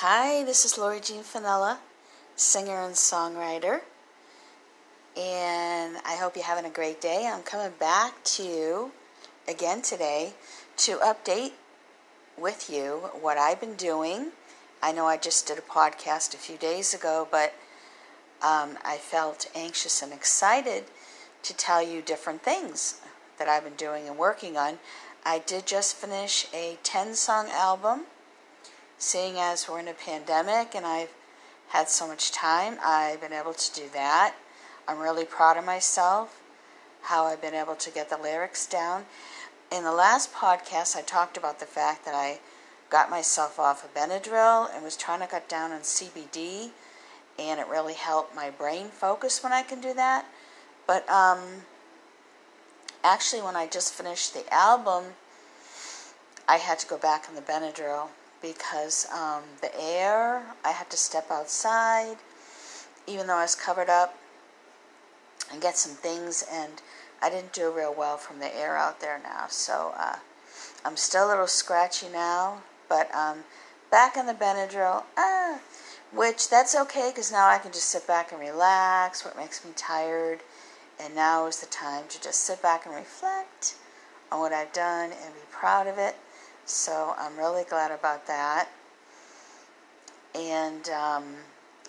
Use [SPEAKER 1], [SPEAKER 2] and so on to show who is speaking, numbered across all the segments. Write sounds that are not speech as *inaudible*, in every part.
[SPEAKER 1] Hi, this is Lori Jean Finella, singer and songwriter. And I hope you're having a great day. I'm coming back to you again today to update with you what I've been doing. I know I just did a podcast a few days ago, but um, I felt anxious and excited to tell you different things that I've been doing and working on. I did just finish a 10 song album seeing as we're in a pandemic and I've had so much time, I've been able to do that. I'm really proud of myself, how I've been able to get the lyrics down. In the last podcast, I talked about the fact that I got myself off of Benadryl and was trying to cut down on CBD, and it really helped my brain focus when I can do that. But um, actually, when I just finished the album, I had to go back on the Benadryl because um, the air, I had to step outside, even though I was covered up, and get some things, and I didn't do real well from the air out there now. So uh, I'm still a little scratchy now, but um, back on the Benadryl, ah, which that's okay because now I can just sit back and relax, what makes me tired. And now is the time to just sit back and reflect on what I've done and be proud of it so I'm really glad about that. And um,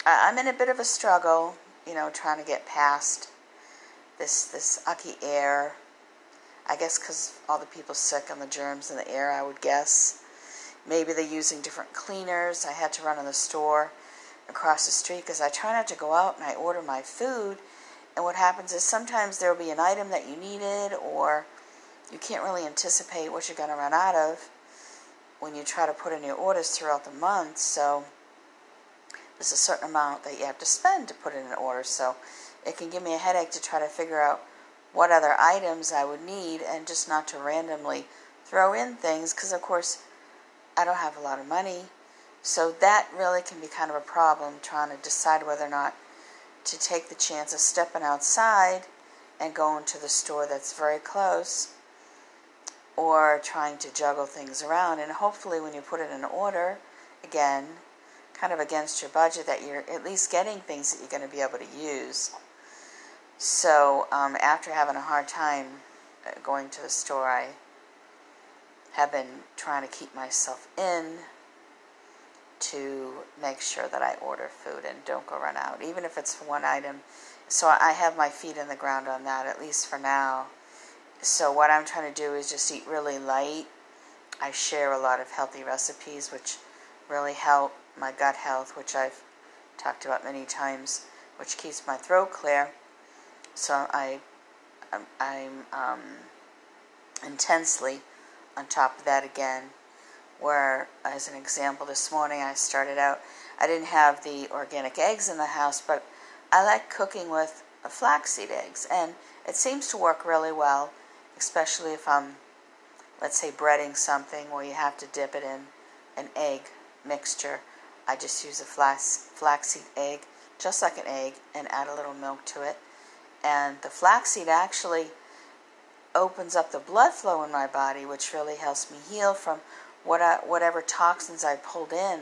[SPEAKER 1] I'm in a bit of a struggle, you know, trying to get past this this ucky air. I guess because all the people sick and the germs in the air, I would guess. Maybe they're using different cleaners. I had to run in the store across the street because I try not to go out and I order my food. And what happens is sometimes there will be an item that you needed or you can't really anticipate what you're going to run out of when you try to put in your orders throughout the month. So there's a certain amount that you have to spend to put in an order. So it can give me a headache to try to figure out what other items I would need and just not to randomly throw in things because, of course, I don't have a lot of money. So that really can be kind of a problem trying to decide whether or not to take the chance of stepping outside and going to the store that's very close or trying to juggle things around. And hopefully, when you put it in order, again, kind of against your budget, that you're at least getting things that you're going to be able to use. So, um, after having a hard time uh, going to the store, I have been trying to keep myself in to make sure that I order food and don't go run out, even if it's one item. So I have my feet in the ground on that, at least for now. So, what I'm trying to do is just eat really light. I share a lot of healthy recipes, which really help my gut health, which I've talked about many times, which keeps my throat clear. So, I, I'm um, intensely on top of that again. Where, as an example, this morning I started out, I didn't have the organic eggs in the house, but I like cooking with flaxseed eggs, and it seems to work really well especially if I'm, let's say, breading something where you have to dip it in an egg mixture. I just use a flax, flaxseed egg, just like an egg, and add a little milk to it. And the flaxseed actually opens up the blood flow in my body, which really helps me heal from what I, whatever toxins I pulled in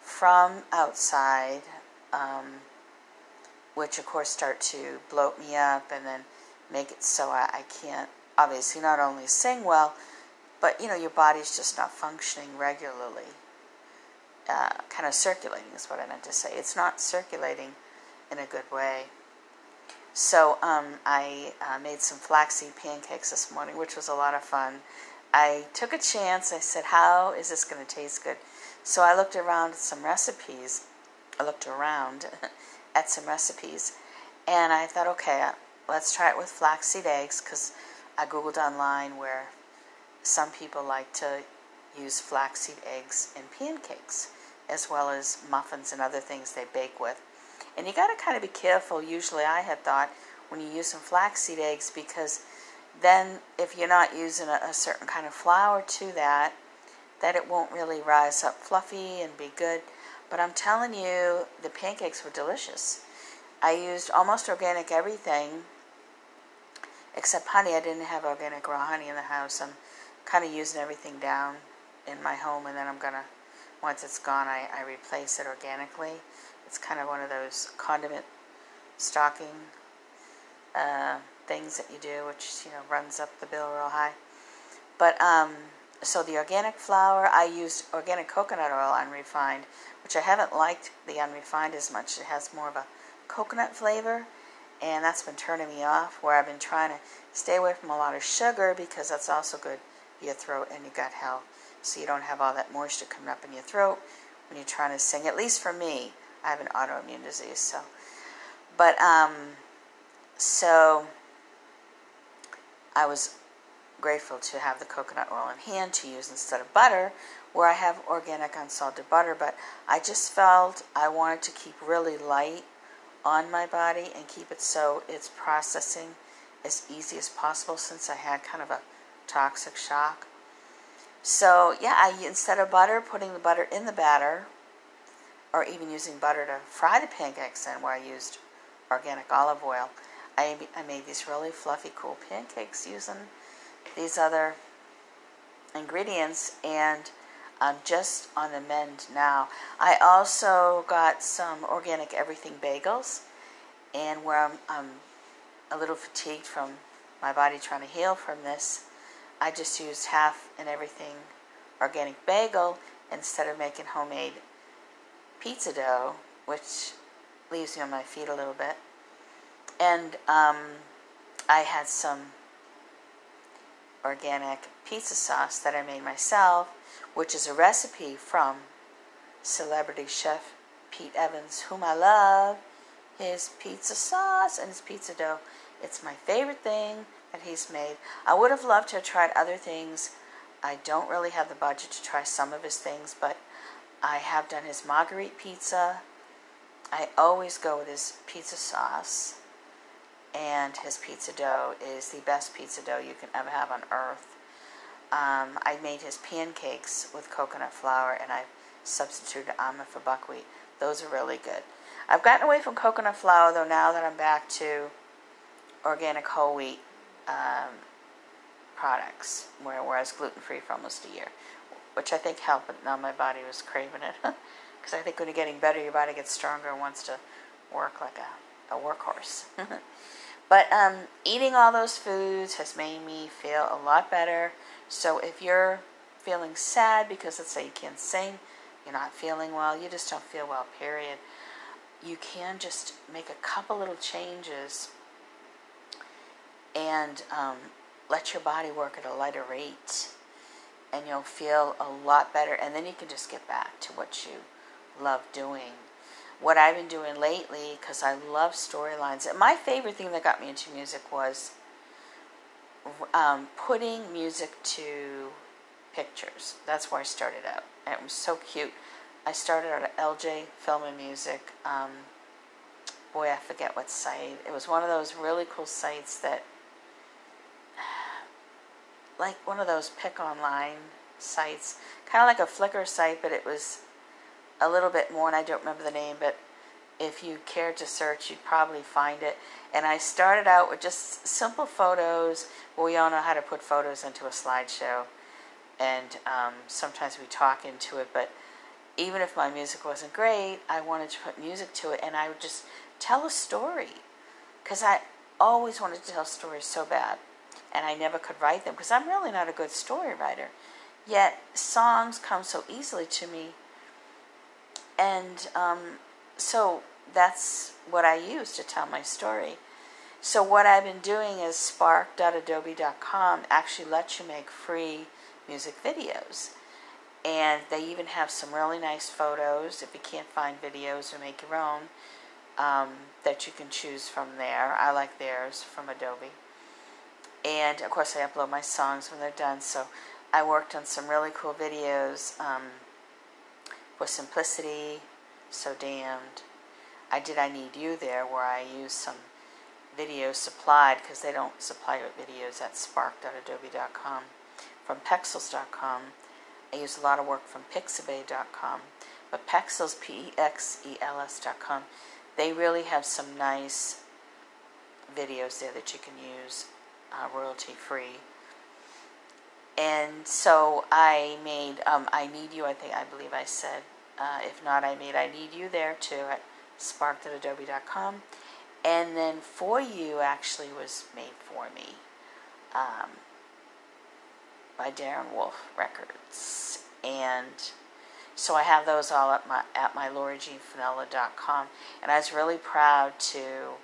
[SPEAKER 1] from outside, um, which of course start to bloat me up and then make it so I, I can't obviously not only sing well, but you know your body's just not functioning regularly. Uh, kind of circulating is what I meant to say. It's not circulating in a good way. So um, I uh, made some flaxseed pancakes this morning, which was a lot of fun. I took a chance. I said, "How is this going to taste good?" So I looked around at some recipes. I looked around *laughs* at some recipes, and I thought, "Okay, let's try it with flaxseed eggs because." I googled online where some people like to use flaxseed eggs in pancakes as well as muffins and other things they bake with. And you got to kind of be careful. Usually, I had thought when you use some flaxseed eggs because then if you're not using a, a certain kind of flour to that, that it won't really rise up fluffy and be good. But I'm telling you, the pancakes were delicious. I used almost organic everything except honey. I didn't have organic raw honey in the house. I'm kind of using everything down in my home, and then I'm gonna once it's gone, I, I replace it organically. It's kind of one of those condiment stocking uh, things that you do, which you know runs up the bill real high. But um, so the organic flour, I used organic coconut oil unrefined, which I haven't liked the unrefined as much. It has more of a coconut flavor, and that's been turning me off. Where I've been trying to stay away from a lot of sugar because that's also good for your throat and your gut health, so you don't have all that moisture coming up in your throat when you're trying to sing. At least for me, I have an autoimmune disease, so. But um, so I was grateful to have the coconut oil in hand to use instead of butter, where I have organic unsalted butter, but I just felt I wanted to keep really light on my body and keep it so it's processing as easy as possible since I had kind of a toxic shock. So, yeah, I instead of butter, putting the butter in the batter, or even using butter to fry the pancakes in, where I used organic olive oil, I, I made these really fluffy, cool pancakes using these other ingredients, and I'm just on the mend now. I also got some organic everything bagels, and where I'm, I'm a little fatigued from my body trying to heal from this, I just used half and everything organic bagel instead of making homemade pizza dough, which leaves me on my feet a little bit. And um, I had some organic pizza sauce that I made myself, which is a recipe from celebrity chef Pete Evans, whom I love. His pizza sauce and his pizza dough. It's my favorite thing that he's made. I would have loved to have tried other things. I don't really have the budget to try some of his things, but I have done his margherita pizza. I always go with his pizza sauce and his pizza dough is the best pizza dough you can ever have on earth. Um, I made his pancakes with coconut flour and I substituted almond for buckwheat. Those are really good. I've gotten away from coconut flour though now that I'm back to organic whole wheat um, products, where, where I was gluten free for almost a year, which I think helped, but now my body was craving it. *laughs* Because I think when you're getting better, your body gets stronger and wants to work like a, a workhorse. *laughs* But um, eating all those foods has made me feel a lot better. So if you're feeling sad because let's say you can't sing, you're not feeling well, you just don't feel well, period, you can just make a couple little changes and um, let your body work at a lighter rate. And you'll feel a lot better. And then you can just get back to what you love doing what I've been doing lately because I love storylines. My favorite thing that got me into music was um, putting music to pictures. That's where I started out. And it was so cute. I started out at LJ Film and Music. Um, boy, I forget what site. It was one of those really cool sites that, *sighs* like one of those pick online sites, kind of like a Flickr site, but it was a little bit more, and I don't remember the name, but if you cared to search, you'd probably find it. And I started out with just simple photos. We all know how to put photos into a slideshow, and um, sometimes we talk into it. But even if my music wasn't great, I wanted to put music to it, and I would just tell a story because I always wanted to tell stories so bad, and I never could write them because I'm really not a good story writer. Yet songs come so easily to me and um, so that's what I use to tell my story. So what I've been doing is spark.adobe.com actually lets you make free music videos. And they even have some really nice photos if you can't find videos or make your own um, that you can choose from there. I like theirs from Adobe. And of course, I upload my songs when they're done. So I worked on some really cool videos. Um, for simplicity, so damned. I did I Need You there, where I used some videos supplied, because they don't supply videos at spark.adobe.com. From pexels.com, I use a lot of work from pixabay.com. But Pexels, P-E-X-E-L-S.com, they really have some nice videos there that you can use uh, royalty free. and so I made um, I Need You, I think, I believe I said. Uh, if not, I made I Need You there too at spark.adobe.com. And then For You actually was made for me um, by Darren Wolf Records. And so I have those all at my at my. And I was really proud to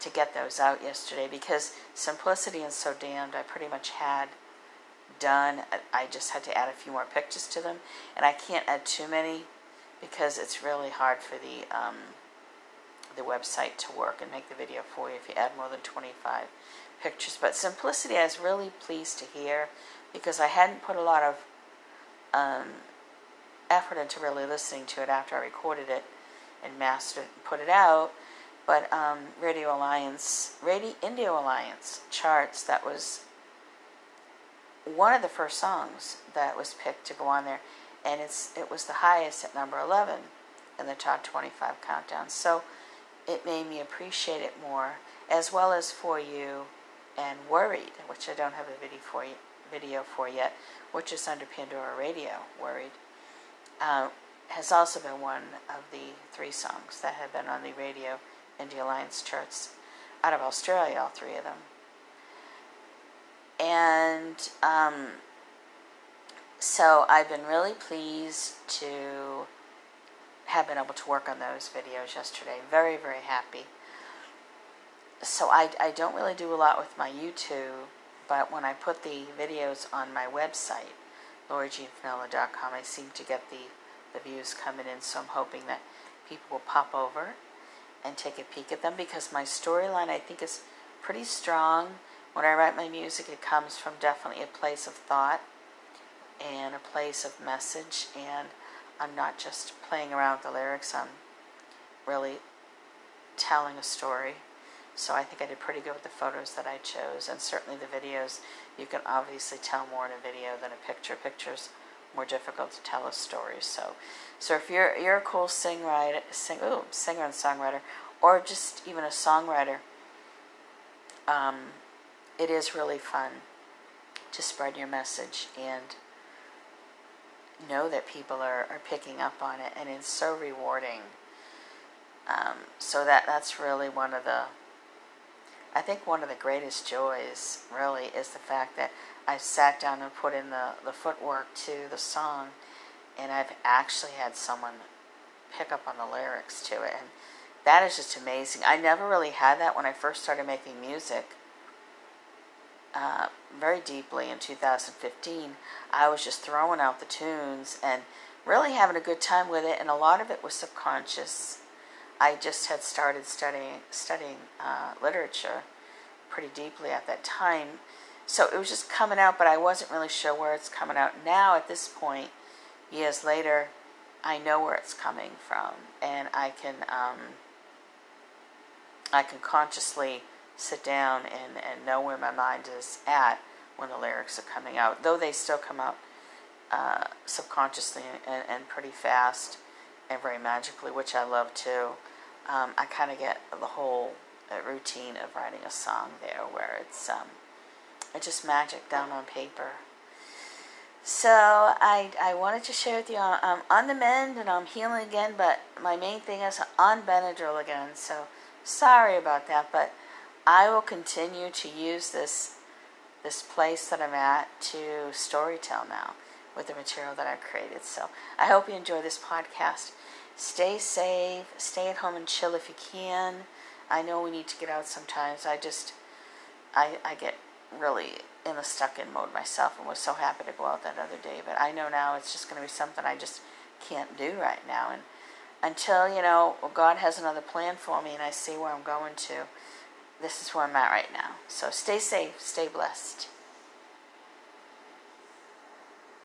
[SPEAKER 1] to get those out yesterday because Simplicity and So Damned I pretty much had done. I just had to add a few more pictures to them, and I can't add too many because it's really hard for the um, the website to work and make the video for you if you add more than 25 pictures. But Simplicity, I was really pleased to hear because I hadn't put a lot of um, effort into really listening to it after I recorded it and mastered and put it out. But um, Radio Alliance, Radio Indie Alliance charts, that was one of the first songs that was picked to go on there, and it's it was the highest at number 11 in the top 25 countdown. So it made me appreciate it more, as well as for you and Worried, which I don't have a video for you, video for yet, which is under Pandora Radio. Worried uh, has also been one of the three songs that have been on the radio Indie Alliance charts out of Australia, all three of them and um, so I've been really pleased to have been able to work on those videos yesterday. Very, very happy. So I, I don't really do a lot with my YouTube, but when I put the videos on my website, laurajeanfinella.com, I seem to get the, the views coming in, so I'm hoping that people will pop over and take a peek at them because my storyline I think is pretty strong when I write my music, it comes from definitely a place of thought and a place of message, and I'm not just playing around with the lyrics, I'm really telling a story. So I think I did pretty good with the photos that I chose, and certainly the videos. You can obviously tell more in a video than a picture. Pictures more difficult to tell a story. So, so if you're you're a cool sing sing, ooh, singer and songwriter, or just even a songwriter, um, it is really fun to spread your message and know that people are, are picking up on it and it's so rewarding. Um, so that that's really one of the i think one of the greatest joys really is the fact that i sat down and put in the, the footwork to the song and i've actually had someone pick up on the lyrics to it and that is just amazing. I never really had that when i first started making music uh, very deeply in 2015. I was just throwing out the tunes and really having a good time with it, and a lot of it was subconscious. I just had started studying studying uh, literature pretty deeply at that time, so it was just coming out, but I wasn't really sure where it's coming out. Now, at this point, years later, I know where it's coming from, and I can um, I can consciously sit down and, and know where my mind is at when the lyrics are coming out, though they still come out uh, subconsciously and, and, pretty fast and very magically, which I love too. Um, I kind of get the whole uh, routine of writing a song there where it's um, it's just magic down on paper. So I, I wanted to share with you I'm um, on the mend and I'm healing again, but my main thing is on Benadryl again. So sorry about that, but I will continue to use this this place that I'm at to storytell now with the material that I've created. So I hope you enjoy this podcast. Stay safe, stay at home and chill if you can. I know we need to get out sometimes. I just I I get really in the stuck in mode myself and was so happy to go out that other day. But I know now it's just gonna be something I just can't do right now and until, you know, God has another plan for me and I see where I'm going to this is where I'm at right now. So stay safe, stay blessed.